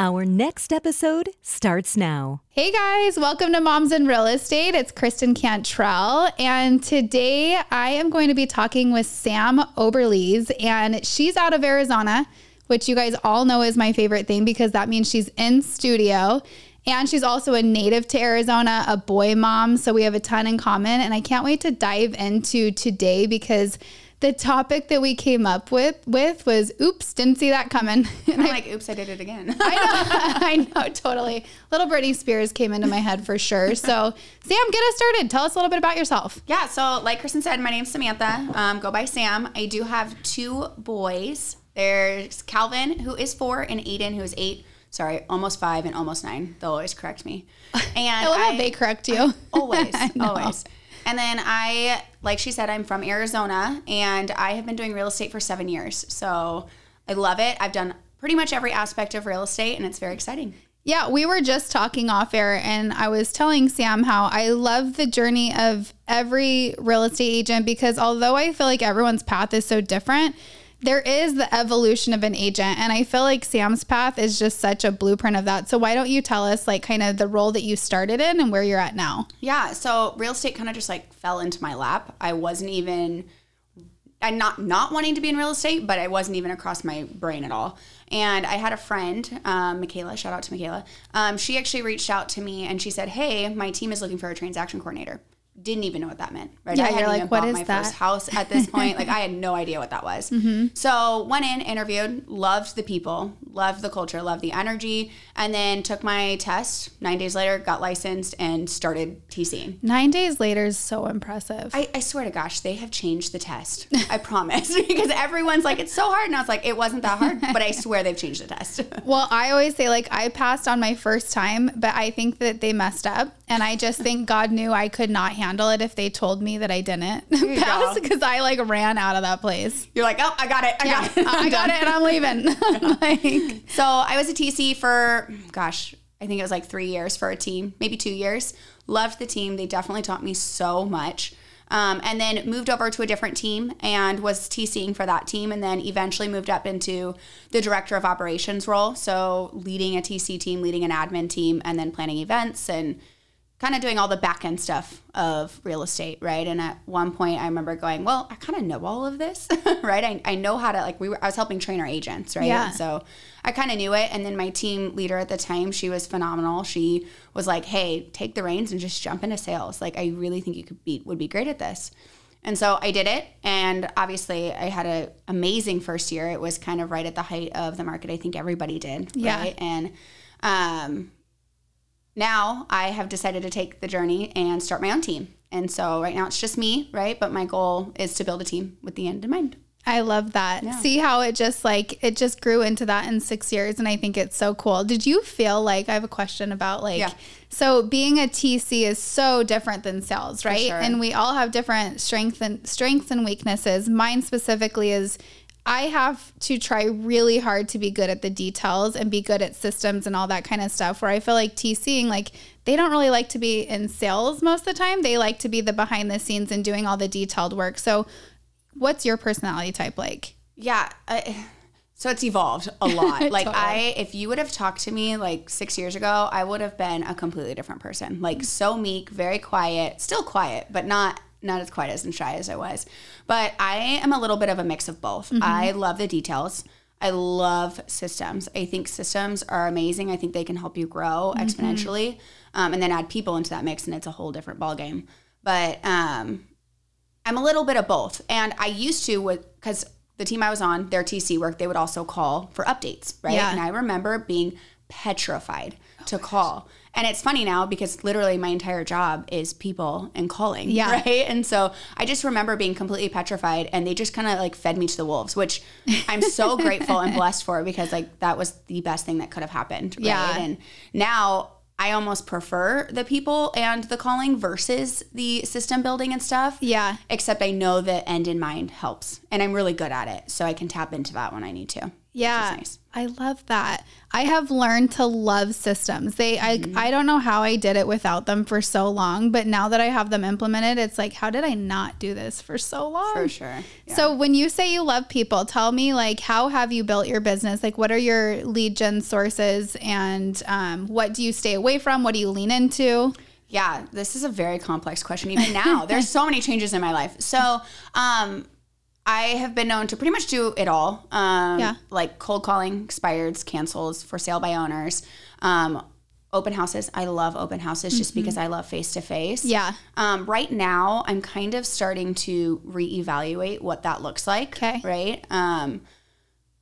Our next episode starts now. Hey guys, welcome to Moms in Real Estate. It's Kristen Cantrell, and today I am going to be talking with Sam Oberlies, and she's out of Arizona, which you guys all know is my favorite thing because that means she's in studio. And she's also a native to Arizona, a boy mom. So we have a ton in common. And I can't wait to dive into today because the topic that we came up with with was oops didn't see that coming. And i'm like oops i did it again. I know i know totally. Little britney spears came into my head for sure. So sam get us started. Tell us a little bit about yourself. Yeah so like kristen said my name's samantha. Um, go by sam. I do have two boys. There's calvin who is four and aiden who is eight. Sorry almost five and almost nine. They'll always correct me. And I love I, how they correct you. I, always always and then I, like she said, I'm from Arizona and I have been doing real estate for seven years. So I love it. I've done pretty much every aspect of real estate and it's very exciting. Yeah, we were just talking off air, and I was telling Sam how I love the journey of every real estate agent because although I feel like everyone's path is so different, there is the evolution of an agent and i feel like sam's path is just such a blueprint of that. So why don't you tell us like kind of the role that you started in and where you're at now? Yeah so real estate kind of just like fell into my lap. I wasn't even i'm not not wanting to be in real estate but i wasn't even across my brain at all. And i had a friend um, michaela shout out to michaela. Um, she actually reached out to me and she said hey my team is looking for a transaction coordinator didn't even know what that meant. Right? Yeah, I you're like, what is my that? First house at this point, like I had no idea what that was. Mm-hmm. So went in, interviewed, loved the people, loved the culture, loved the energy, and then took my test. Nine days later, got licensed and started TCing. Nine days later is so impressive. I, I swear to gosh, they have changed the test. I promise, because everyone's like, it's so hard, and I was like, it wasn't that hard, but I swear they've changed the test. well, I always say like I passed on my first time, but I think that they messed up, and I just think God knew I could not handle handle it if they told me that I didn't pass because I like ran out of that place. You're like, oh, I got it. I yeah, got it. I got it and I'm leaving. like, so I was a TC for, gosh, I think it was like three years for a team, maybe two years. Loved the team. They definitely taught me so much. Um, and then moved over to a different team and was TCing for that team, and then eventually moved up into the director of operations role. So leading a TC team, leading an admin team, and then planning events and kind of doing all the back end stuff of real estate, right? And at one point, I remember going, "Well, I kind of know all of this, right? I, I know how to like we were. I was helping train our agents, right? Yeah. And so I kind of knew it. And then my team leader at the time, she was phenomenal. She was like, "Hey, take the reins and just jump into sales. Like, I really think you could be would be great at this." And so I did it, and obviously I had an amazing first year. It was kind of right at the height of the market. I think everybody did, yeah. right? And um, now I have decided to take the journey and start my own team. And so right now it's just me, right? But my goal is to build a team with the end in mind. I love that. Yeah. See how it just like it just grew into that in 6 years and I think it's so cool. Did you feel like I have a question about like yeah. so being a TC is so different than sales, right? Sure. And we all have different strengths and strengths and weaknesses. Mine specifically is I have to try really hard to be good at the details and be good at systems and all that kind of stuff. Where I feel like TCing, like they don't really like to be in sales most of the time. They like to be the behind the scenes and doing all the detailed work. So, what's your personality type like? Yeah. I, so it's evolved a lot. Like totally. I if you would have talked to me like 6 years ago, I would have been a completely different person. Like mm. so meek, very quiet, still quiet, but not not as quite as shy as I was. But I am a little bit of a mix of both. Mm-hmm. I love the details. I love systems. I think systems are amazing. I think they can help you grow mm-hmm. exponentially, um, and then add people into that mix, and it's a whole different ballgame. But um, I'm a little bit of both, and I used to with because the team I was on, their TC work, they would also call for updates, right? Yeah. And I remember being petrified oh to call. Gosh. And it's funny now because literally my entire job is people and calling. Yeah. Right. And so I just remember being completely petrified and they just kind of like fed me to the wolves, which I'm so grateful and blessed for because like that was the best thing that could have happened. Right? Yeah. And now I almost prefer the people and the calling versus the system building and stuff. Yeah. Except I know the end in mind helps and I'm really good at it. So I can tap into that when I need to. Yeah. Nice. I love that. I have learned to love systems. They mm-hmm. I I don't know how I did it without them for so long, but now that I have them implemented, it's like how did I not do this for so long? For sure. Yeah. So when you say you love people, tell me like how have you built your business? Like what are your lead gen sources and um, what do you stay away from? What do you lean into? Yeah, this is a very complex question even now. There's so many changes in my life. So, um I have been known to pretty much do it all. Um, yeah. Like cold calling, expireds, cancels, for sale by owners, um, open houses. I love open houses just mm-hmm. because I love face to face. Yeah. Um, right now, I'm kind of starting to reevaluate what that looks like. Okay. Right. Um,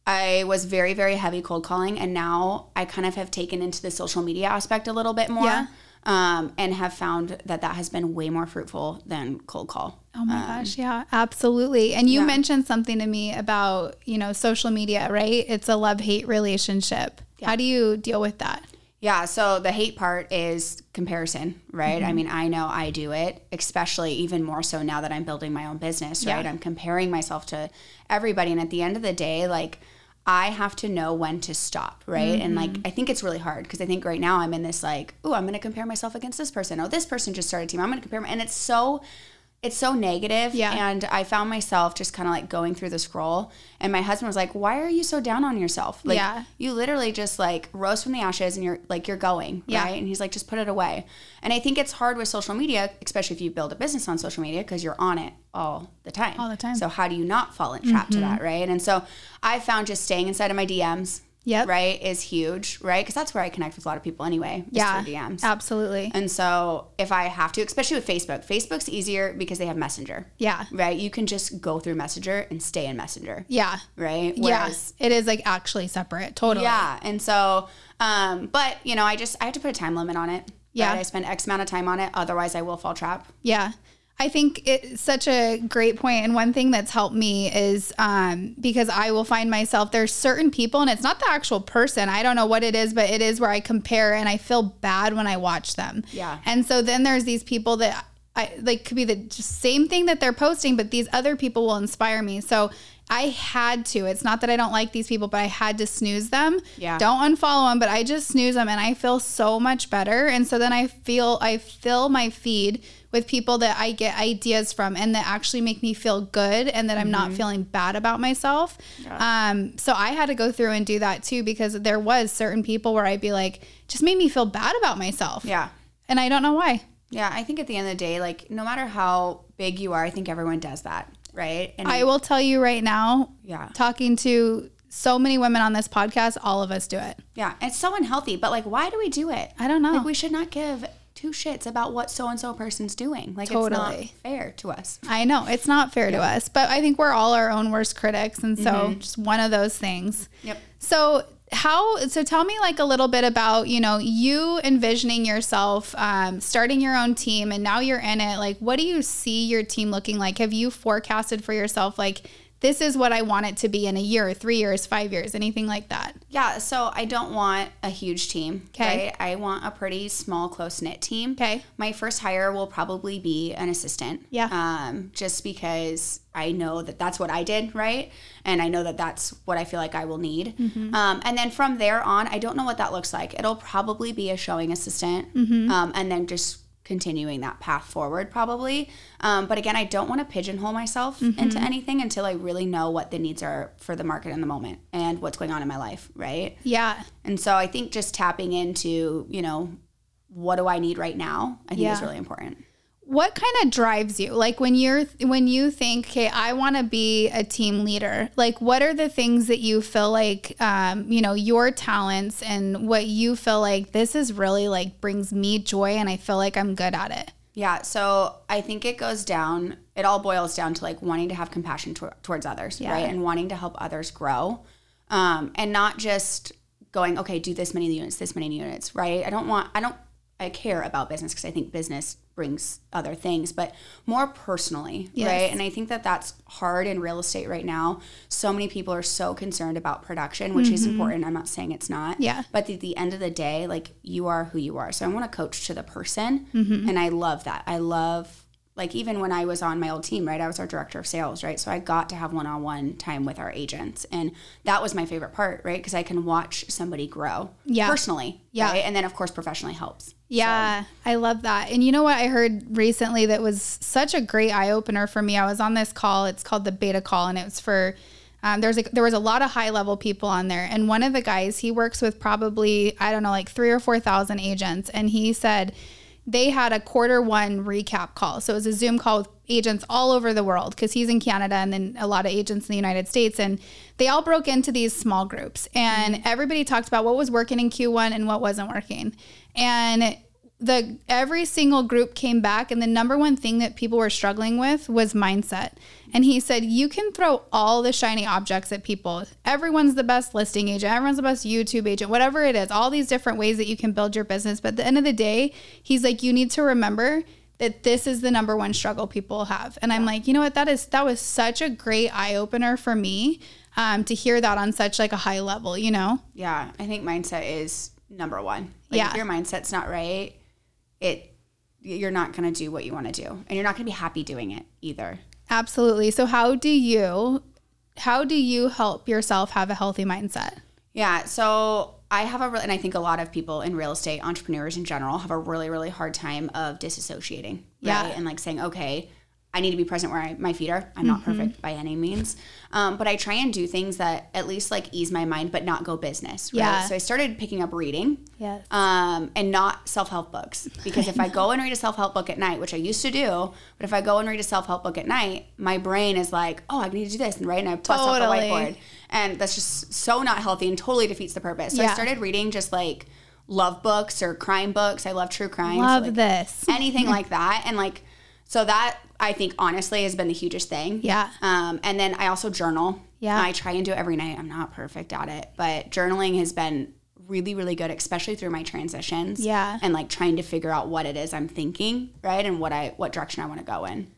I was very, very heavy cold calling, and now I kind of have taken into the social media aspect a little bit more. Yeah um, and have found that that has been way more fruitful than cold call. Oh my um, gosh, yeah, absolutely. And you yeah. mentioned something to me about, you know, social media, right? It's a love hate relationship. Yeah. How do you deal with that? Yeah, so the hate part is comparison, right? Mm-hmm. I mean, I know I do it, especially even more so now that I'm building my own business, right? Yeah. I'm comparing myself to everybody. And at the end of the day, like, I have to know when to stop, right? Mm-hmm. And like, mm-hmm. I think it's really hard because I think right now I'm in this like, oh, I'm going to compare myself against this person. Oh, this person just started team. I'm going to compare, my, and it's so it's so negative. Yeah. And I found myself just kind of like going through the scroll. And my husband was like, Why are you so down on yourself? Like, yeah. you literally just like rose from the ashes and you're like, you're going. Yeah. Right. And he's like, Just put it away. And I think it's hard with social media, especially if you build a business on social media, because you're on it all the time. All the time. So, how do you not fall in trap mm-hmm. to that? Right. And so I found just staying inside of my DMs, yep. right, is huge, right? Because that's where I connect with a lot of people anyway. yeah, DMs. Absolutely. And so if I have to, especially with Facebook, Facebook's easier because they have Messenger. Yeah. Right? You can just go through Messenger and stay in Messenger. Yeah. Right? Yes. Yeah. It is like actually separate. Totally. Yeah. And so, um, but, you know, I just, I have to put a time limit on it. Yeah. Right? I spend X amount of time on it. Otherwise, I will fall trap. Yeah. I think it's such a great point. And one thing that's helped me is um, because I will find myself, there's certain people, and it's not the actual person. I don't know what it is, but it is where I compare and I feel bad when I watch them. Yeah. And so then there's these people that I like could be the same thing that they're posting, but these other people will inspire me. So I had to. It's not that I don't like these people, but I had to snooze them. Yeah. Don't unfollow them, but I just snooze them and I feel so much better. And so then I feel I fill my feed with people that I get ideas from and that actually make me feel good and that I'm mm-hmm. not feeling bad about myself. Yeah. Um, so I had to go through and do that too because there was certain people where I'd be like, just made me feel bad about myself. Yeah. And I don't know why. Yeah, I think at the end of the day, like no matter how big you are, I think everyone does that, right? And I will tell you right now, yeah, talking to so many women on this podcast, all of us do it. Yeah, it's so unhealthy, but like, why do we do it? I don't know. Like, we should not give two shits about what so and so person's doing. Like totally. it's not fair to us. I know it's not fair yeah. to us, but I think we're all our own worst critics, and so mm-hmm. just one of those things. Yep. So how so tell me like a little bit about you know you envisioning yourself um, starting your own team and now you're in it. Like what do you see your team looking like? Have you forecasted for yourself like this is what I want it to be in a year, three years, five years, anything like that? Yeah. So I don't want a huge team. Okay. Right? I want a pretty small, close knit team. Okay. My first hire will probably be an assistant. Yeah. Um, just because I know that that's what I did, right? And I know that that's what I feel like I will need. Mm-hmm. Um, and then from there on, I don't know what that looks like. It'll probably be a showing assistant, mm-hmm. um, and then just continuing that path forward probably um, but again i don't want to pigeonhole myself mm-hmm. into anything until i really know what the needs are for the market in the moment and what's going on in my life right yeah and so i think just tapping into you know what do i need right now i think yeah. is really important what kind of drives you? Like when you're when you think okay i want to be a team leader like what are the things that you feel like um, you know your talents and what you feel like this is really like brings me joy and i feel like i'm good at it? Yeah so i think it goes down it all boils down to like wanting to have compassion to- towards others yeah. right and wanting to help others grow um, and not just going okay do this many units this many units right? I don't want i don't i care about business because i think business brings other things, but more personally, Yes. right? And I think that that's hard in real estate right now. So many people are so concerned about production, which is important. I'm not saying it's not. Mm-hmm. Yeah. But at the end of the day, like you are who you are. So I want to coach to the person. Mm-hmm. And I love that. I love, like, even when I was on my old team, right? I was our director of sales, right? So I got to have one on one time with our agents. And that was my favorite part, right? Because I can watch somebody grow Yeah. personally. Yeah. Right? And then, of course, professionally helps. Yeah, I love that. And you know what I heard recently that was such a great eye opener for me. I was on this call. It's called the beta call, and it was for um, there's a, there was a lot of high level people on there. And one of the guys he works with probably I don't know like three or four thousand agents, and he said they had a quarter one recap call. So it was a Zoom call with agents all over the world because he's in Canada and then a lot of agents in the United States. And they all broke into these small groups and mm-hmm. everybody talked about what was working in Q1 and what wasn't working. And the every single group came back and the number one thing that people were struggling with was mindset. And he said you can throw all the shiny objects at people. Everyone's the best listing agent, everyone's the best YouTube agent, whatever it is, all these different ways that you can build your business, but at the end of the day, he's like you need to remember that this is the number one struggle people have. And I'm like, you know what? That is that was such a great eye opener for me um, to hear that on such like a high level. You know? Yeah. I think mindset is number one. Like, Yeah. If your mindset's not right, it, you're not going to do what you want to do. And you're not going to be happy doing it either. Absolutely. So how do you how do you help yourself have a healthy mindset? Yeah. So I have a, re- and I think a lot of people in real estate, entrepreneurs in general, have a really, really hard time of disassociating. Yeah. And like saying, okay, I need to be present where I, my feet are. I'm not perfect by any means. Um, but I try and do things that at least like ease my mind, but not go business. Right? Yeah. So I started picking up reading. Yes. Um, and not self help books. Because if I go and read a self help book at night, which I used to do, but if I go and read a self help book at night, my brain is like, oh, I need to do this. And right. And I bust out the Totally. whiteboard. And that's just so not healthy and totally defeats the purpose. So Yeah. I started reading just like love books or crime books. I love true crime. so, Love like, this. Anything like that. And like, so that I think honestly has been the hugest thing. Yeah. Um, and then I also journal. Yeah. I try and do it every night. I'm not perfect at it, but journaling has been really, really good, especially through my transitions. Yeah. And like trying to figure out what it is I'm thinking, right? And what I what direction I want to go in.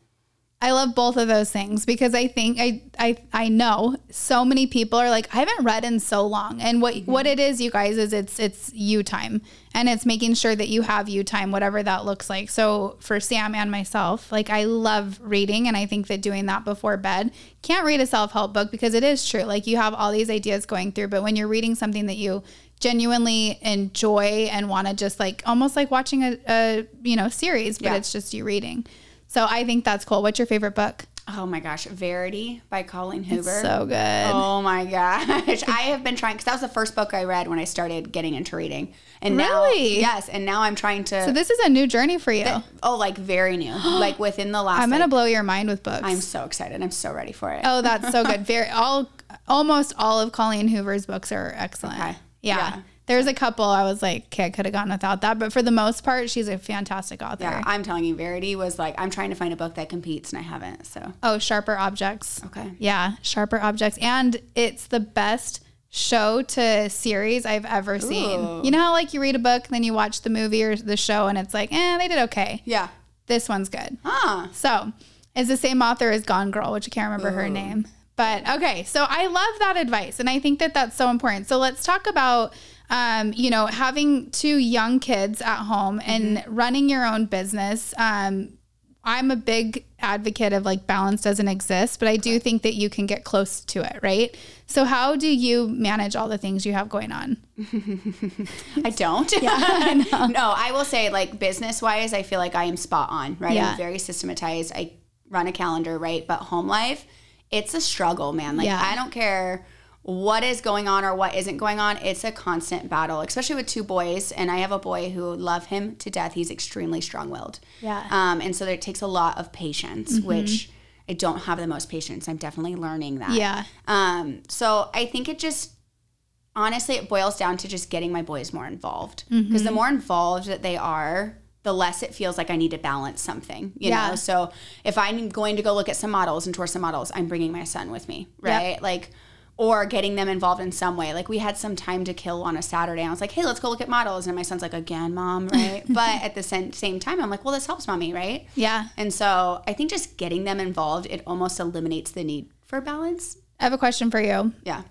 I love both of those things because I think I I I know so many people are like I haven't read in so long and what mm-hmm. what it is you guys is it's it's you time and it's making sure that you have you time whatever that looks like. So for Sam and myself, like I love reading and I think that doing that before bed can't read a self-help book because it is true like you have all these ideas going through but when you're reading something that you genuinely enjoy and want to just like almost like watching a, a you know series but Yeah. it's just you reading. So I think that's cool. What's your favorite book? Oh my gosh, Verity by Colleen Hoover. So good. Oh my gosh. I have been trying because that was the first book I read when I started getting into reading. And now yes, and now I'm trying to So this is a new journey for you. oh like very new. like within the last I'm gonna like, blow your mind with books. I'm so excited. I'm so ready for it. oh, that's so good. Very all almost all of Colleen Hoover's books are excellent. Okay. Yeah. Yeah. There's a couple I was like, okay, I could have gone without that, but for the most part, she's a fantastic author. Yeah, I'm telling you, Verity was like, I'm trying to find a book that competes, and I haven't. So Oh, Sharper Objects. okay, Yeah, Sharper Objects, and it's the best show to series I've ever seen. You know how like you read a book, then you watch the movie or the show, and it's like, eh, they did okay. yeah, This one's good. huh? So, it's the same author as Gone Girl, which I can't remember her name. But okay, so I love that advice, and I think that that's so important. So let's talk about, um, you know, having two young kids at home and running your own business. Um, I'm a big advocate of like balance doesn't exist, but I do think that you can get close to it, right? So how do you manage all the things you have going on? I don't. Yeah, no, I will say like business wise, I feel like I am spot on. Right, Yeah. I'm very systematized. I run a calendar, right? But home life, it's a struggle, man. Like Yeah. I don't care what is going on or what isn't going on. It's a constant battle, especially with two boys. And I have a boy who love him to death. He's extremely strong willed. Yeah. Um, and so it takes a lot of patience, which I don't have the most patience. I'm definitely learning that. Yeah. Um, so I think it just honestly it boils down to just getting my boys more involved because Mm-hmm. the more involved that they are the less it feels like i need to balance something you Yeah. know so if i'm going to go look at some models and tour some models i'm bringing my son with me right like or getting them involved in some way. Like we had some time to kill on a Saturday. I was like, hey, let's go look at models. And my son's like, again, mom, right? but at the same, same time, I'm like, well, this helps mommy, right? Yeah. And so I think just getting them involved, it almost eliminates the need for balance. I have a question for you. Yeah.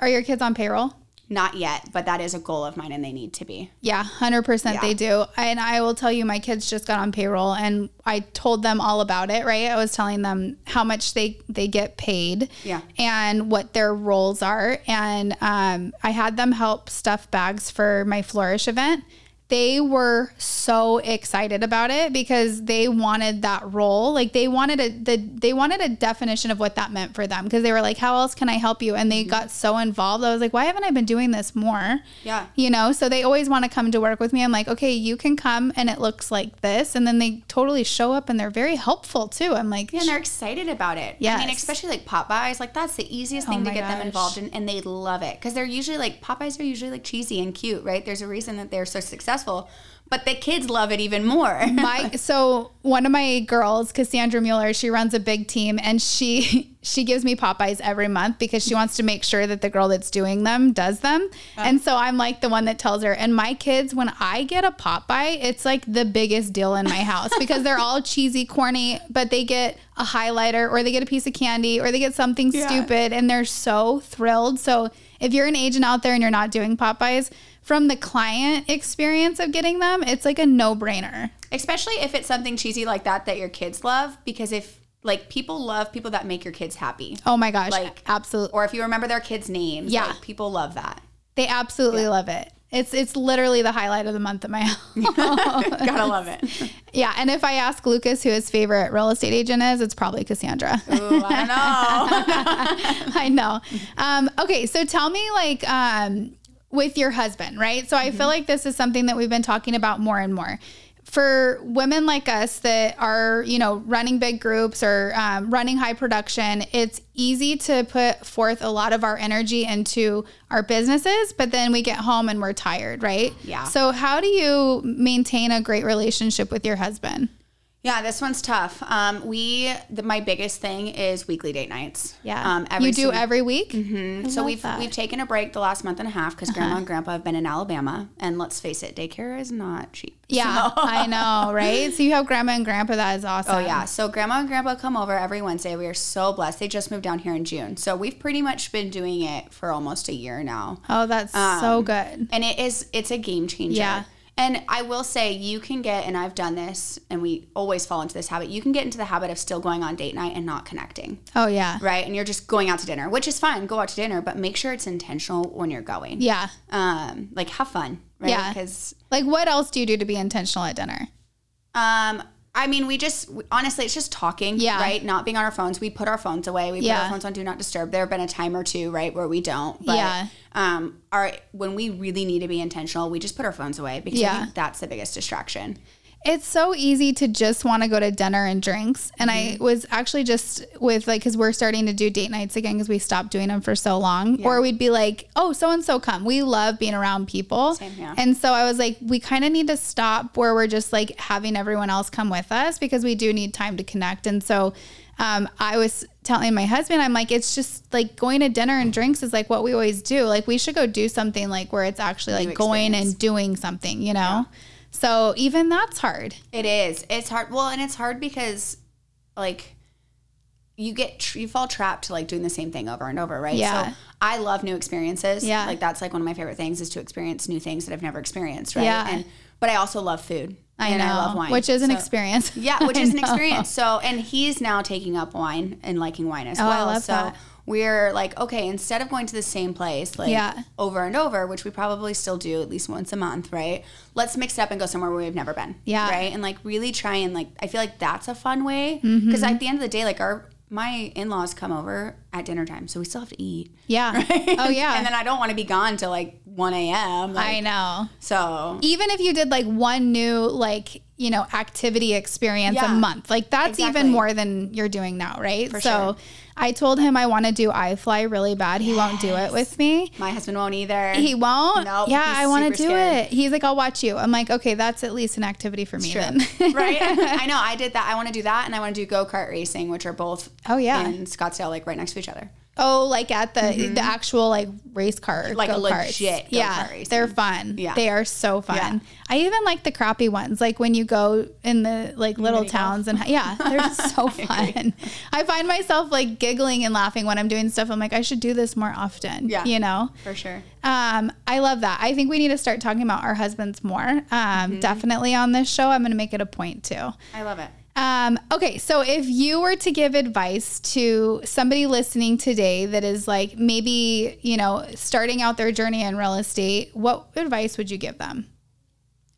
Are your kids on payroll? Not yet, but that is a goal of mine and they need to be. Yeah, 100% Yeah. they do. And I will tell you, my kids just got on payroll and I told them all about it, right? I was telling them how much they, they get paid Yeah. and what their roles are. And um, I had them help stuff bags for my Flourish event. They were so excited about it because they wanted that role. Like they wanted a the they wanted a definition of what that meant for them because they were like, "How else can I help you?" And they mm-hmm. got so involved. I was like, "Why haven't I been doing this more?" Yeah. you know so they always want to come to work with me i'm like okay you can come and it looks like this and then they totally show up and they're very helpful too i'm like Yeah, and they're excited about it. Yeah, I mean, especially like pop-bys, like that's the easiest oh thing Oh to get them involved in, and they love it because they're usually like pop-bys are usually like cheesy and cute, right? There's a reason that they're so successful, but the kids love it even more. my so one of my girls cassandra mueller she runs a big team and she she gives me pop-bys every month because she wants to make sure that the girl that's doing them does them. Oh. And so i'm like the one that tells her. And my kids when i get a pop-by it's like the biggest deal in my house because they're all cheesy corny but they get a highlighter or they get a piece of candy or they get something stupid and they're so thrilled. So if you're an agent out there and you're not doing pop-bys from the client experience of getting them it's like a no-brainer especially if it's something cheesy like that that your kids love, because if like people love people that make your kids happy, Oh my gosh. Like- absolutely. or if you remember their kids' names, Yeah. like, people love that. They absolutely love it. It's it's literally the highlight of the month at my house. Gotta love it. yeah, and if I ask Lucas who his favorite real estate agent is, it's probably Cassandra. Ooh, I know. I know. Um, okay, so tell me like um, with your husband, right? So I feel like this is something that we've been talking about more and more. For women like us that are, you know, running big groups or um, running high production, it's easy to put forth a lot of our energy into our businesses, but then we get home and we're tired, right? Yeah. So, how do you maintain a great relationship with your husband? Yeah, this one's tough. Um, we, the, my biggest thing is weekly date nights. Yeah. Um, you do every week? Mhm. So we've that. Uh-huh. we've taken a break the last month and a half because grandma and grandpa have been in Alabama, and let's face it, daycare is not cheap. Yeah, I know, right? So you have grandma and grandpa. That is awesome. Oh yeah. So grandma and grandpa come over every Wednesday. We are so blessed. They just moved down here in June, so we've pretty much been doing it for almost a year now. Oh, that's so good. and it is it's a game changer. Yeah. And I will say you can get and I've done this and we always fall into this habit. You can get into the habit of still going on date night and not connecting. Oh yeah. Right? And you're just going out to dinner, which is fine. Go out to dinner, but make sure it's intentional when you're going. Yeah. Um like have fun, right? Yeah. Cuz Like what else do you do to be intentional at dinner? um I mean, we just honestly, it's just talking, Yeah. right? Not being on our phones. We put our phones away. We put our phones on do not disturb. There have been a time or two, right, where we don't. But Yeah. um, our when we really need to be intentional, we just put our phones away because Yeah. that's the biggest distraction. It's so easy to just want to go to dinner and drinks. And Mm-hmm. I was actually just with like, cause we're starting to do date nights again because we stopped doing them for so long. Or we'd be like, oh, so and so come. We love being around people. Same, yeah. And so I was like, we kind of need to stop where we're just like having everyone else come with us because we do need time to connect. And so um, I was telling my husband, I'm like, it's just like going to dinner and drinks is like what we always do. Like we should go do something like where it's actually like going and doing something, you know? So even that's hard. It is. It's hard. Well, and it's hard because, like, you get tr- you fall trapped to like doing the same thing over and over, right? Yeah. So I love new experiences. Yeah. Like that's like one of my favorite things is to experience new things that I've never experienced, right? Yeah. And but I also love food. I and know, I love wine, which is an So- experience. Yeah, which is an experience. So, and he's now taking up wine and liking wine as Oh, I well. love so that. We're like, okay, instead of going to the same place, like Yeah. over and over, which we probably still do at least once a month, right? Let's mix it up and go somewhere where we've never been. Yeah. Right. And like really try and like, I feel like that's a fun way. Because Mm-hmm. at the end of the day, like our, my in laws come over at dinner time. So we still have to eat. Yeah. Oh yeah. and then I don't want to be gone till like 1 a.m. Like, I know. So Even if you did like one new like, you know, activity experience Yeah. a month, like that's Exactly. even more than you're doing now, right? so sure. I told him I want to do iFly really bad. He won't do it with me. my husband won't either. He won't. Nope, yeah, I want to do scared. it. He's like, I'll watch you. I'm like, okay, that's at least an activity for me then. right? I know. I did that. I want to do that, and I want to do go kart racing, which are both Oh, yeah. in Scottsdale, like right next to each other. Oh, like at the mm-hmm. the actual like race car, like a legit, yeah, they're fun. Yeah, they are so fun. Yeah. I even like the crappy ones, like when you go in the like little Mini towns golf. and yeah, they're so fun. I find myself like giggling and laughing when I'm doing stuff. I'm like, I should do this more often. Yeah, you know, for sure. Um, I love that. I think we need to start talking about our husbands more. Um, mm-hmm. definitely on this show. I'm going to make it a point too. I love it. Um, okay, so if you were to give advice to somebody listening today that is like maybe, you know, starting out their journey in real estate, what advice would you give them?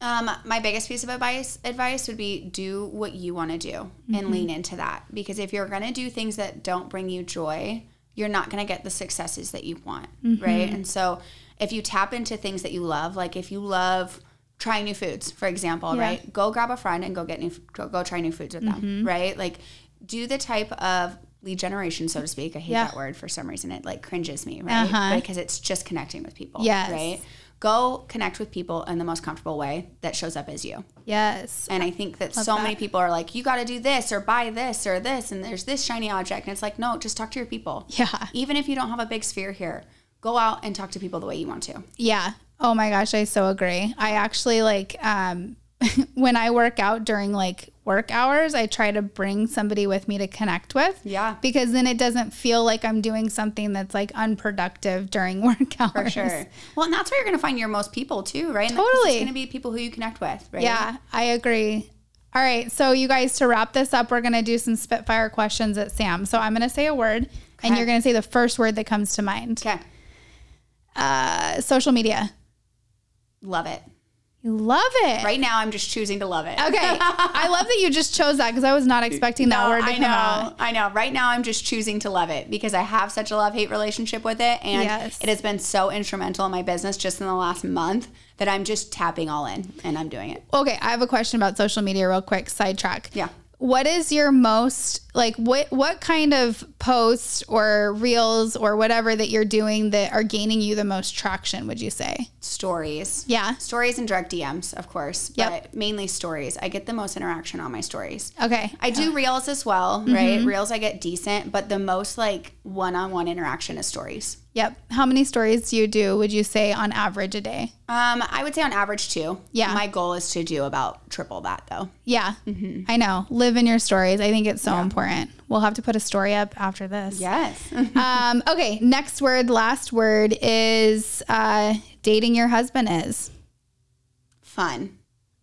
Um, my biggest piece of advice advice would be do what you want to do mm-hmm. and lean into that. Because if you're gonna do things that don't bring you joy, you're not gonna get the successes that you want. Mm-hmm. Right. And so if you tap into things that you love, like if you love trying new foods, for example, yeah. right? Go grab a friend and go get new, go, go try new foods with mm-hmm. them, right? Like, do the type of lead generation, so to speak. I hate yeah. that word for some reason. It like cringes me, right? Uh-huh. Because it's just connecting with people, yes. right? Go connect with people in the most comfortable way that shows up as you. Yes. And I think that Love so that. many people are like, you got to do this or buy this or this, and there's this shiny object. And it's like, no, just talk to your people. Yeah. Even if you don't have a big sphere here, go out and talk to people the way you want to. Yeah. Oh my gosh, I so agree. I actually like um when I work out during like work hours, I try to bring somebody with me to connect with. Yeah. Because then it doesn't feel like I'm doing something that's like unproductive during work hours. For sure. Well, and that's where you're going to find your most people too, right? Totally. It's going to be people who you connect with, right? Yeah, I agree. All right. So, you guys, to wrap this up, we're going to do some Spitfire questions at Sam. So, I'm going to say a word, okay. and you're going to say the first word that comes to mind. Okay. Uh, social media. Love it. You love it. Right now, I'm just choosing to love it. Okay. I love that you just chose that because I was not expecting that no, word to I come know, out. I know. Right now, I'm just choosing to love it because I have such a love hate relationship with it. And yes. it has been so instrumental in my business just in the last month that I'm just tapping all in and I'm doing it. Okay. I have a question about social media, real quick. Sidetrack. Yeah what is your most like what what kind of posts or reels or whatever that you're doing that are gaining you the most traction would you say? Stories. Yeah. Stories and direct dms of course but mainly stories. I get the most interaction on my stories. Okay. I do reels as well mm-hmm. right reels i get decent but the most like one-on-one interaction is stories Yep. How many stories do you do, would you say, on average a day? Um, I would say on average two. Yeah. My goal is to do about triple that though. Yeah. Mm-hmm. I know. Live in your stories. I think it's so yeah. important. We'll have to put a story up after this. Yes. um, okay. Next word, last word is uh, dating your husband is fun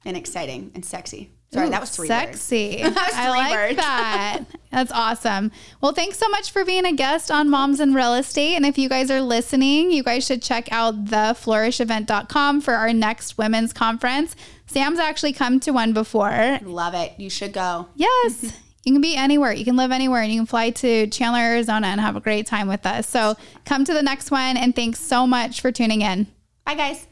and exciting and sexy. Sorry, Ooh, that was three sexy. words. Sexy. I like words. that. That's awesome. Well, thanks so much for being a guest on Moms in Real Estate. And if you guys are listening, you guys should check out theflourishevent.com for our next women's conference. Sam's actually come to one before. Love it. You should go. Yes. you can be anywhere. You can live anywhere and you can fly to Chandler, Arizona and have a great time with us. So come to the next one. And thanks so much for tuning in. Bye, guys.